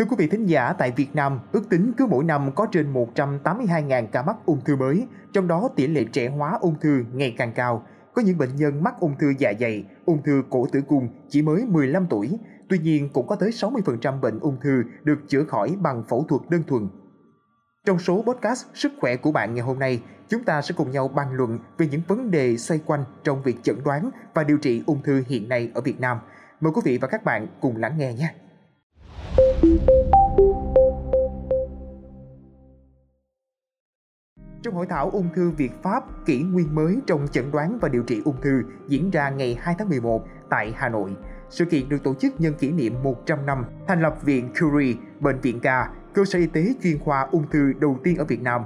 Thưa quý vị thính giả, tại Việt Nam, ước tính cứ mỗi năm có trên 182.000 ca mắc ung thư mới, trong đó tỷ lệ trẻ hóa ung thư ngày càng cao. Có những bệnh nhân mắc ung thư dạ dày, ung thư cổ tử cung chỉ mới 15 tuổi. Tuy nhiên, cũng có tới 60% bệnh ung thư được chữa khỏi bằng phẫu thuật đơn thuần. Trong số podcast Sức khỏe của bạn ngày hôm nay, chúng ta sẽ cùng nhau bàn luận về những vấn đề xoay quanh trong việc chẩn đoán và điều trị ung thư hiện nay ở Việt Nam. Mời quý vị và các bạn cùng lắng nghe nhé. Trong hội thảo ung thư Việt Pháp kỷ nguyên mới trong chẩn đoán và điều trị ung thư diễn ra ngày 2 tháng 11 tại Hà Nội. Sự kiện được tổ chức nhân kỷ niệm 100 năm thành lập Viện Curie, Bệnh viện Ca, cơ sở y tế chuyên khoa ung thư đầu tiên ở Việt Nam.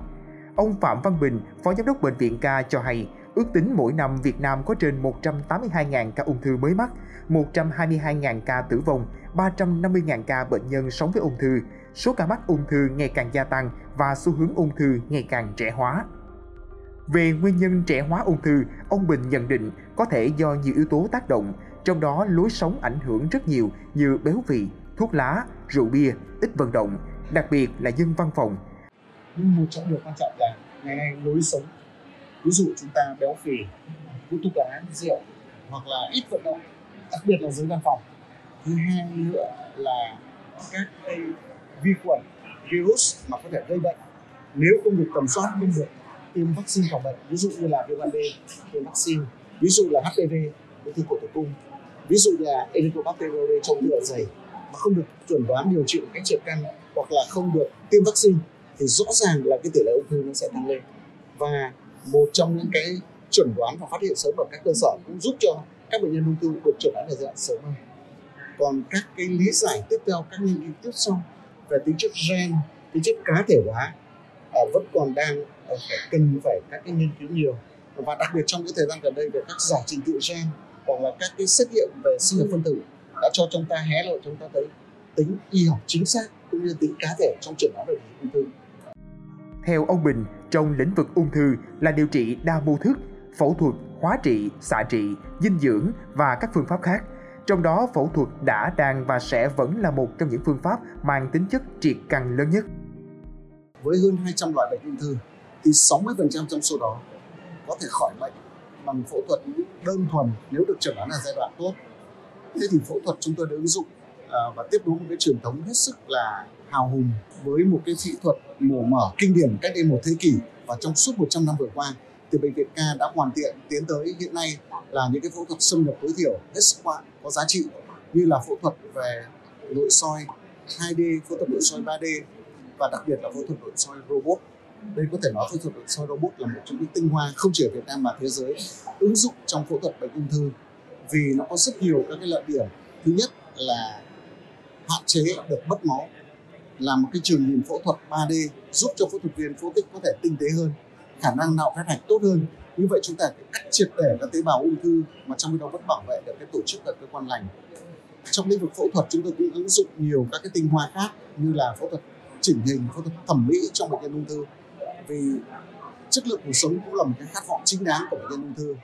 Ông Phạm Văn Bình, Phó Giám đốc Bệnh viện Ca cho hay, ước tính mỗi năm Việt Nam có trên 182.000 ca ung thư mới mắc, 122.000 ca tử vong, 350.000 ca bệnh nhân sống với ung thư. Số ca mắc ung thư ngày càng gia tăng và xu hướng ung thư ngày càng trẻ hóa. Về nguyên nhân trẻ hóa ung thư, ông Bình nhận định có thể do nhiều yếu tố tác động, trong đó lối sống ảnh hưởng rất nhiều như béo phì, thuốc lá, rượu bia, ít vận động, đặc biệt là dân văn phòng. Nhưng một trong điều quan trọng là ngày lối sống. Ví dụ chúng ta béo phì, hút thuốc lá, rượu hoặc là ít vận động, đặc biệt là dưới văn phòng. Thứ hai nữa là các cái vi khuẩn, virus mà có thể gây bệnh nếu không được tầm soát không được tiêm vaccine phòng bệnh ví dụ như là viêm gan B tiêm vaccine ví dụ là HPV ung thư cổ tử cung ví dụ là Helicobacter trong dạ dày mà không được chuẩn đoán điều trị một cách triệt căn hoặc là không được tiêm vaccine thì rõ ràng là cái tỷ lệ ung thư nó sẽ tăng lên và một trong những cái chuẩn đoán và phát hiện sớm ở các cơ sở cũng giúp cho các bệnh nhân ung thư được chuẩn đoán ở giai đoạn sớm hơn còn các cái lý giải tiếp theo, các nghiên cứu tiếp sau về tính chất gen, tính chất cá thể hóa ờ, vẫn còn đang ờ, phải cần phải các cái nghiên cứu nhiều và đặc biệt trong cái thời gian gần đây về các giải trình tự gen hoặc là các cái xét nghiệm về sinh học phân tử đã cho chúng ta hé lộ, chúng ta thấy tính y học chính xác cũng như tính cá thể trong chẩn đoán bệnh ung thư. Theo ông Bình, trong lĩnh vực ung thư là điều trị đa mô thức, phẫu thuật, hóa trị, xạ trị, dinh dưỡng và các phương pháp khác. Trong đó phẫu thuật đã, đang và sẽ vẫn là một trong những phương pháp mang tính chất triệt căn lớn nhất. Với hơn 200 loại bệnh ung thư thì 60% trong số đó có thể khỏi bệnh bằng phẫu thuật đơn thuần nếu được chẩn đoán ở giai đoạn tốt. Thế thì phẫu thuật chúng tôi đã ứng dụng Ờ, và tiếp nối một cái truyền thống hết sức là hào hùng với một cái kỹ thuật mổ mở kinh điển cách đây một thế kỷ và trong suốt 100 năm vừa qua thì bệnh viện ca đã hoàn thiện tiến tới hiện nay là những cái phẫu thuật xâm nhập tối thiểu hết sức quan có giá trị như là phẫu thuật về nội soi 2D, phẫu thuật nội soi 3D và đặc biệt là phẫu thuật nội soi robot. Đây có thể nói phẫu thuật nội soi robot là một trong những tinh hoa không chỉ ở Việt Nam mà thế giới ứng dụng trong phẫu thuật bệnh ung thư vì nó có rất nhiều các cái lợi điểm. Thứ nhất là hạn chế được mất máu là một cái trường nhìn phẫu thuật 3D giúp cho phẫu thuật viên phẫu tích có thể tinh tế hơn, khả năng nạo phép hạch tốt hơn. Như vậy chúng ta phải cắt triệt để các tế bào ung thư mà trong khi đó vẫn bảo vệ được cái tổ chức và cơ quan lành. Trong lĩnh vực phẫu thuật chúng tôi cũng ứng dụng nhiều các cái tinh hoa khác như là phẫu thuật chỉnh hình, phẫu thuật thẩm mỹ trong bệnh nhân ung thư. Vì chất lượng cuộc sống cũng là một cái khát vọng chính đáng của bệnh nhân ung thư.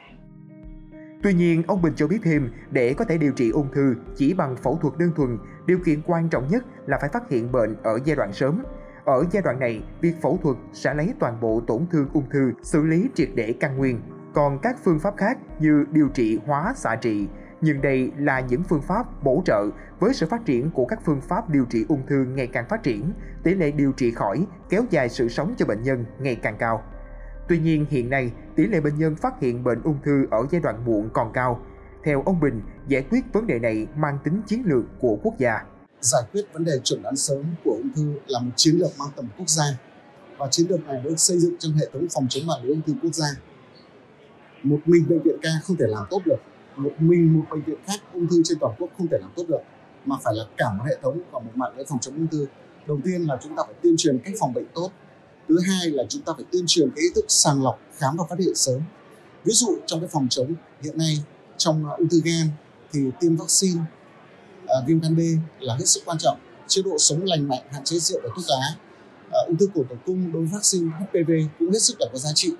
Tuy nhiên, ông Bình cho biết thêm, để có thể điều trị ung thư chỉ bằng phẫu thuật đơn thuần, điều kiện quan trọng nhất là phải phát hiện bệnh ở giai đoạn sớm. Ở giai đoạn này, việc phẫu thuật sẽ lấy toàn bộ tổn thương ung thư, xử lý triệt để căn nguyên. Còn các phương pháp khác như điều trị hóa xạ trị, nhưng đây là những phương pháp bổ trợ với sự phát triển của các phương pháp điều trị ung thư ngày càng phát triển, tỷ lệ điều trị khỏi, kéo dài sự sống cho bệnh nhân ngày càng cao. Tuy nhiên hiện nay, tỷ lệ bệnh nhân phát hiện bệnh ung thư ở giai đoạn muộn còn cao. Theo ông Bình, giải quyết vấn đề này mang tính chiến lược của quốc gia. Giải quyết vấn đề chuẩn đoán sớm của ung thư là một chiến lược mang tầm quốc gia và chiến lược này được xây dựng trong hệ thống phòng chống bệnh ung thư quốc gia. Một mình bệnh viện ca không thể làm tốt được, một mình một bệnh viện khác ung thư trên toàn quốc không thể làm tốt được, mà phải là cả một hệ thống và một mạng lưới phòng chống ung thư. Đầu tiên là chúng ta phải tuyên truyền cách phòng bệnh tốt, thứ hai là chúng ta phải tuyên truyền cái ý thức sàng lọc khám và phát hiện sớm. Ví dụ trong cái phòng chống hiện nay trong à, ung thư gan thì tiêm vaccine uh, viêm gan B là hết sức quan trọng. Chế độ sống lành mạnh hạn chế rượu và thuốc lá uh, ung thư cổ tử cung đối với vaccine HPV cũng hết sức là có giá trị.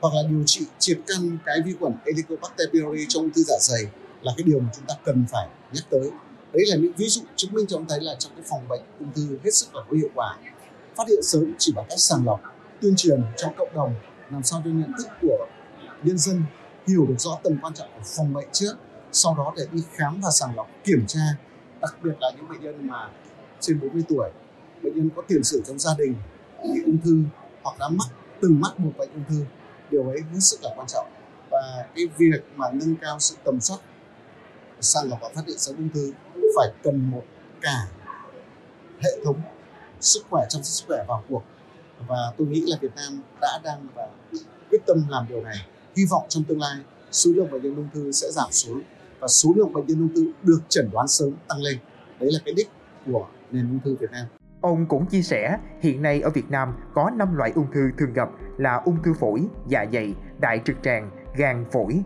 Hoặc là điều trị triệt căn cái vi khuẩn Helicobacter pylori trong ung thư dạ dày là cái điều mà chúng ta cần phải nhắc tới. Đấy là những ví dụ chứng minh cho ông thấy là trong cái phòng bệnh ung thư hết sức là có hiệu quả phát hiện sớm chỉ bằng cách sàng lọc, tuyên truyền trong cộng đồng, làm sao cho nhận thức của nhân dân hiểu được rõ tầm quan trọng của phòng bệnh trước, sau đó để đi khám và sàng lọc, kiểm tra. Đặc biệt là những bệnh nhân mà trên 40 tuổi, bệnh nhân có tiền sử trong gia đình, bị ung thư hoặc đã mắc, từng mắc một bệnh ung thư. Điều ấy hết sức là quan trọng. Và cái việc mà nâng cao sự tầm soát, sàng lọc và phát hiện sớm ung thư phải cần một cả hệ thống sức khỏe chăm sóc sức khỏe vào cuộc và tôi nghĩ là Việt Nam đã đang và quyết tâm làm điều này hy vọng trong tương lai số lượng bệnh nhân ung thư sẽ giảm xuống và số lượng bệnh nhân ung thư được chẩn đoán sớm tăng lên đấy là cái đích của nền ung thư Việt Nam Ông cũng chia sẻ, hiện nay ở Việt Nam có 5 loại ung thư thường gặp là ung thư phổi, dạ dày, đại trực tràng, gan phổi.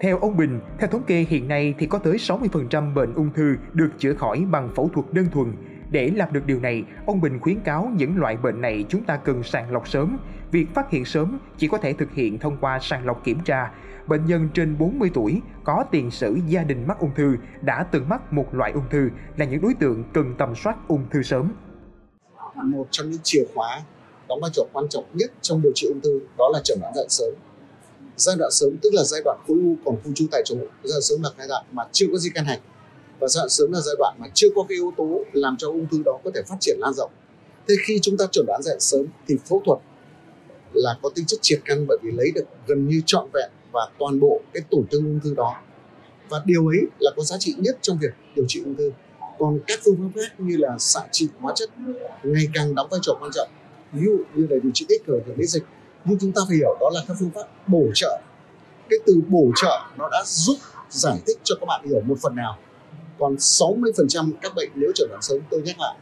Theo ông Bình, theo thống kê hiện nay thì có tới 60% bệnh ung thư được chữa khỏi bằng phẫu thuật đơn thuần. Để làm được điều này, ông Bình khuyến cáo những loại bệnh này chúng ta cần sàng lọc sớm. Việc phát hiện sớm chỉ có thể thực hiện thông qua sàng lọc kiểm tra. Bệnh nhân trên 40 tuổi có tiền sử gia đình mắc ung thư đã từng mắc một loại ung thư là những đối tượng cần tầm soát ung thư sớm một trong những chìa khóa đóng vai trò quan trọng nhất trong điều trị ung thư đó là chẩn đoán giai đoạn sớm giai đoạn sớm tức là giai đoạn khối u còn khu trú tại chỗ giai đoạn sớm là giai đoạn mà chưa có di căn hạch và giai đoạn sớm là giai đoạn mà chưa có cái yếu tố làm cho ung thư đó có thể phát triển lan rộng. Thế khi chúng ta chẩn đoán giai đoạn sớm thì phẫu thuật là có tính chất triệt căn bởi vì lấy được gần như trọn vẹn và toàn bộ cái tổn thương ung thư đó. Và điều ấy là có giá trị nhất trong việc điều trị ung thư. Còn các phương pháp khác như là xạ trị hóa chất ngày càng đóng vai trò quan trọng. Ví dụ như là điều trị tích cực miễn dịch. Nhưng chúng ta phải hiểu đó là các phương pháp bổ trợ. Cái từ bổ trợ nó đã giúp giải thích cho các bạn hiểu một phần nào còn 60% các bệnh nếu chẩn đoán sớm tôi nhắc lại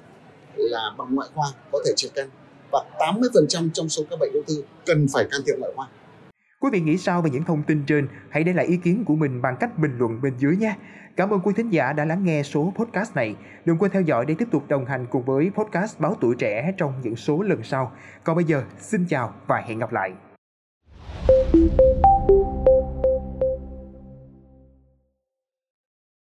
là bằng ngoại khoa có thể triệt căn và 80% trong số các bệnh ung thư cần phải can thiệp ngoại khoa Quý vị nghĩ sao về những thông tin trên? Hãy để lại ý kiến của mình bằng cách bình luận bên dưới nhé. Cảm ơn quý thính giả đã lắng nghe số podcast này. Đừng quên theo dõi để tiếp tục đồng hành cùng với podcast Báo Tuổi Trẻ trong những số lần sau. Còn bây giờ, xin chào và hẹn gặp lại.